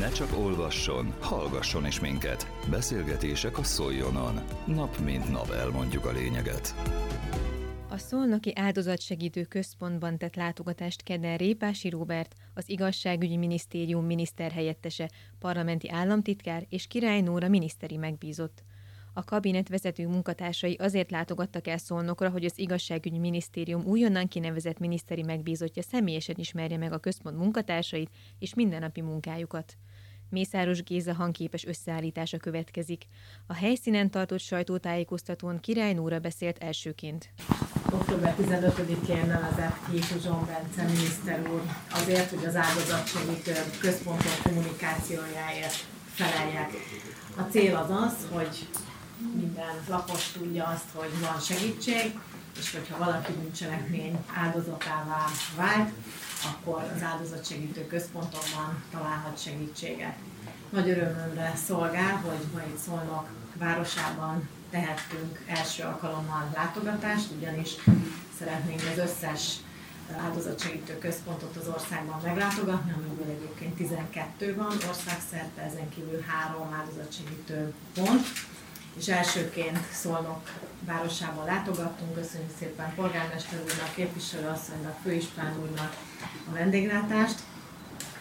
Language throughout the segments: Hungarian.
Ne csak olvasson, hallgasson is minket. Beszélgetések a Szoljonon. Nap mint nap elmondjuk a lényeget. A Szolnoki Áldozatsegítő Központban tett látogatást kedden Répási Róbert, az Igazságügyi Minisztérium miniszterhelyettese, parlamenti államtitkár és Király Nóra miniszteri megbízott. A kabinet vezető munkatársai azért látogattak el Szolnokra, hogy az igazságügyi minisztérium újonnan kinevezett miniszteri megbízottja személyesen ismerje meg a központ munkatársait és mindennapi munkájukat. Mészáros Géza hangképes összeállítása következik. A helyszínen tartott sajtótájékoztatón Király Nóra beszélt elsőként. Október 15-én nevezett ki Zsón Bence miniszter úr azért, hogy az áldozatsegítő központok kommunikációjáért feleljek. A cél az az, hogy minden lakos tudja azt, hogy van segítség, és hogyha valaki bűncselekmény áldozatává vált, akkor az áldozatsegítő központokban találhat segítséget. Nagy örömömre szolgál, hogy ma itt Szolnok városában tehettünk első alkalommal látogatást, ugyanis szeretnénk az összes áldozatsegítő központot az országban meglátogatni, amiből egyébként 12 van országszerte, ezen kívül három áldozatsegítő pont és elsőként Szolnok városában látogattunk. Köszönjük szépen polgármester úrnak, képviselőasszonynak, főispán úrnak a vendéglátást,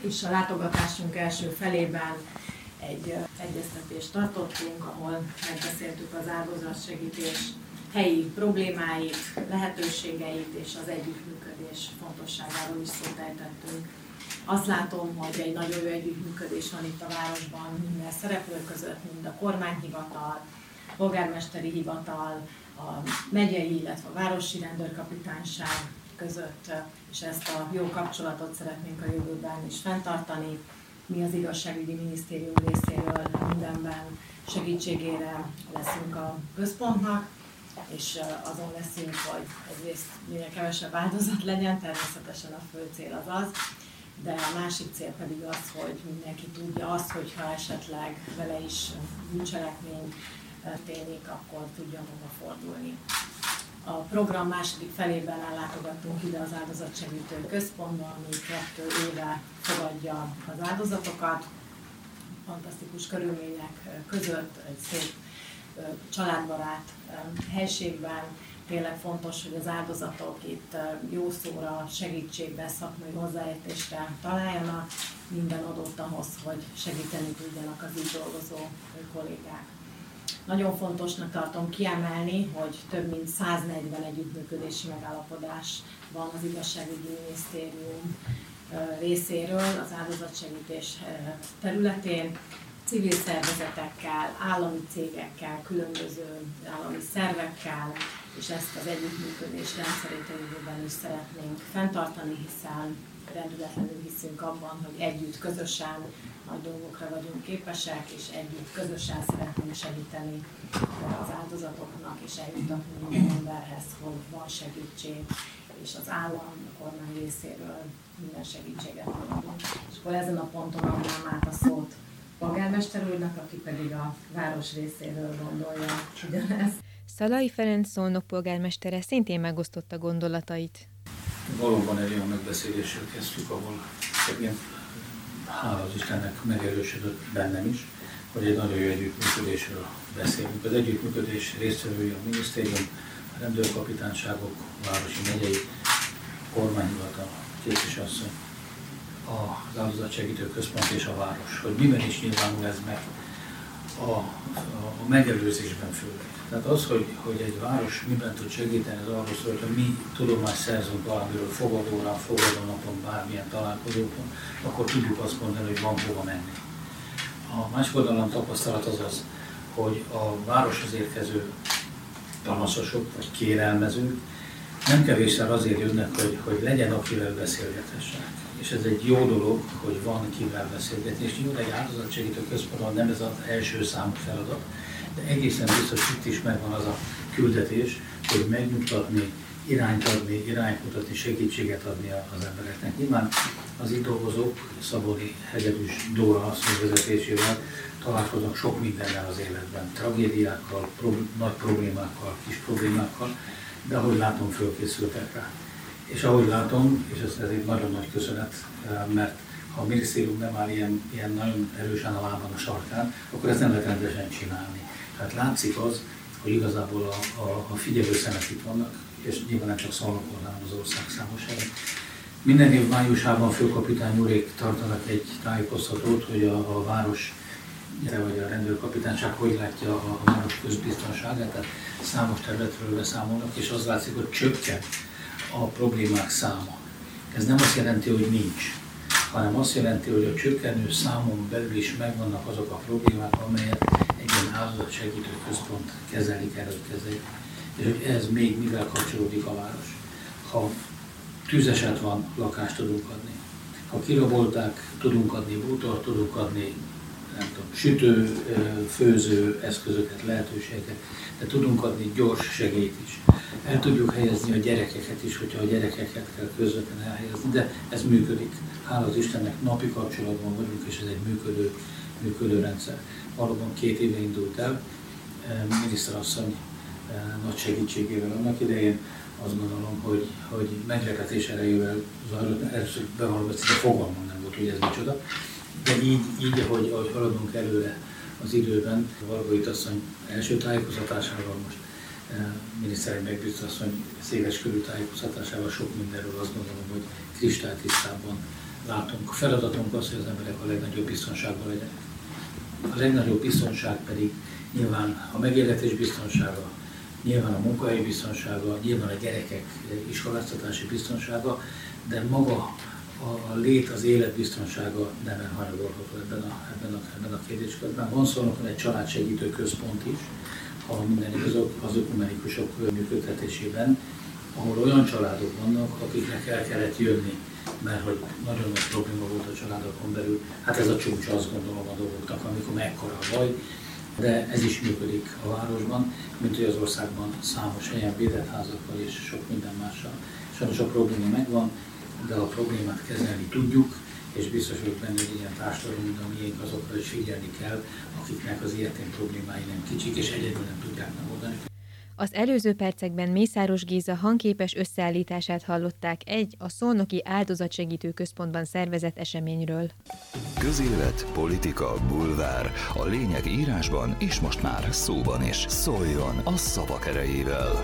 és a látogatásunk első felében egy egyeztetést tartottunk, ahol megbeszéltük az áldozatsegítés helyi problémáit, lehetőségeit és az együttműködés fontosságáról is szót ejtettünk. Azt látom, hogy egy nagyon jó együttműködés van itt a városban minden szereplő között, mind a kormányhivatal, polgármesteri hivatal, a megyei, illetve a városi rendőrkapitányság között, és ezt a jó kapcsolatot szeretnénk a jövőben is fenntartani. Mi az igazságügyi minisztérium részéről mindenben segítségére leszünk a központnak, és azon leszünk, hogy egyrészt minél kevesebb áldozat legyen, természetesen a fő cél az az, de a másik cél pedig az, hogy mindenki tudja azt, hogyha esetleg vele is bűncselekmény történik, akkor tudjon hova fordulni. A program második felében ellátogattunk ide az áldozatsegítő központba, ami kettő éve fogadja az áldozatokat. Fantasztikus körülmények között, egy szép családbarát helységben. Tényleg fontos, hogy az áldozatok itt jó szóra, segítségbe, szakmai hozzáértésre találjanak. Minden adott ahhoz, hogy segíteni tudjanak az így dolgozó kollégák. Nagyon fontosnak tartom kiemelni, hogy több mint 140 együttműködési megállapodás van az igazságügyi minisztérium részéről az áldozatsegítés területén, civil szervezetekkel, állami cégekkel, különböző állami szervekkel, és ezt az együttműködés rendszerét a jövőben is szeretnénk fenntartani, hiszen rendületlenül hiszünk abban, hogy együtt, közösen nagy dolgokra vagyunk képesek, és együtt, közösen szeretnénk segíteni az áldozatoknak, és eljutatni minden emberhez, hogy van segítség, és az állam, a kormány részéről minden segítséget adunk. És akkor ezen a ponton adnám át a szót polgármester úrnak, aki pedig a város részéről gondolja ugyanezt. Szalai Ferenc Szolnok polgármestere szintén megosztotta gondolatait. Valóban egy olyan megbeszélésről kezdtük, ahol igen, hála az Istennek megerősödött bennem is, hogy egy nagyon jó együttműködésről beszélünk. Az együttműködés résztvevői a minisztérium, a rendőrkapitányságok, a városi megyei kormányhivatal, képviselőasszony, az áldozatsegítő központ és a város. Hogy miben is nyilvánul ez meg a, a, megelőzésben főleg. Tehát az, hogy, hogy egy város miben tud segíteni, az arról szól, hogyha mi tudomást szerzünk valamiről fogadórán, fogadónapon, bármilyen találkozókon, akkor tudjuk azt mondani, hogy van hova menni. A másik oldalon tapasztalat az az, hogy a városhoz érkező panaszosok vagy kérelmezők nem kevésszer azért jönnek, hogy, hogy legyen akivel beszélgetessenek. És ez egy jó dolog, hogy van kivel beszélgetni, és jó egy áldozatsegítő központban nem ez az első számú feladat, de egészen biztos itt is megvan az a küldetés, hogy megnyugtatni, irányt adni, irányt mutatni, segítséget adni az embereknek. Nyilván az itt dolgozók, Szaboni Hegedűs Dóra asszony vezetésével találkoznak sok mindennel az életben, tragédiákkal, pro- nagy problémákkal, kis problémákkal, de ahogy látom, fölkészültek rá. És ahogy látom, és ez, egy nagyon nagy köszönet, mert ha a minisztérium nem áll ilyen, ilyen nagyon erősen a lában a sarkán, akkor ezt nem lehet rendesen csinálni. Tehát látszik az, hogy igazából a, a, a figyelő szemek itt vannak, és nyilván nem csak Szolnokon, hanem az ország számos helyen. Minden év májusában főkapitány úrék tartanak egy tájékoztatót, hogy a, a város vagy a rendőrkapitányság hogy látja a, a város közbiztonságát, tehát számos területről beszámolnak, és az látszik, hogy csökken a problémák száma. Ez nem azt jelenti, hogy nincs, hanem azt jelenti, hogy a csökkenő számon belül is megvannak azok a problémák, amelyet egy ilyen segítő központ kezelik, kezelik. És hogy ez még mivel kapcsolódik a város. Ha tűzeset van, lakást tudunk adni. Ha kirabolták, tudunk adni bútort, tudunk adni nem tudom, sütő, főző eszközöket, lehetőségeket, de tudunk adni gyors segélyt is. El tudjuk helyezni a gyerekeket is, hogyha a gyerekeket kell közvetlenül elhelyezni, de ez működik. Hála az Istennek napi kapcsolatban vagyunk, és ez egy működő, működő rendszer. Valóban két éve indult el, miniszterasszony nagy segítségével annak idején, azt gondolom, hogy, hogy meglepetés erejével zajlott, először bevallom, hogy fogalmam nem volt, hogy ez micsoda, de így, így ahogy, ahogy haladunk előre az időben, Vargóit asszony első tájékoztatásával most eh, miniszteri megbízott asszony széles körű tájékoztatásával sok mindenről azt gondolom, hogy kristálytisztában látunk. A feladatunk az, hogy az emberek a legnagyobb biztonságban legyenek. A legnagyobb biztonság pedig nyilván a megélhetés biztonsága, nyilván a munkahelyi biztonsága, nyilván a gyerekek iskoláztatási biztonsága, de maga a, a lét, az életbiztonsága nem elhanyagolható ebben a, ebben a, ebben a kérdéskörben. Van szólnokon egy családsegítő központ is, ha minden igazok, az ökumenikusok működtetésében, ahol olyan családok vannak, akiknek el kellett jönni, mert hogy nagyon nagy probléma volt a családokon belül. Hát ez a csúcs azt gondolom a dolgoknak, amikor mekkora a baj, de ez is működik a városban, mint hogy az országban számos helyen védett házakkal és sok minden mással. Sajnos a probléma megvan, de a problémát kezelni tudjuk, és biztos vagyok benne, hogy ilyen társadalom, mint a miénk, azokra is figyelni kell, akiknek az ilyetén problémái nem kicsik, és egyedül nem tudják megoldani. Az előző percekben Mészáros Géza hangképes összeállítását hallották egy a Szolnoki Áldozatsegítő Központban szervezett eseményről. Közélet, politika, bulvár. A lényeg írásban és most már szóban is. Szóljon a szavak erejével!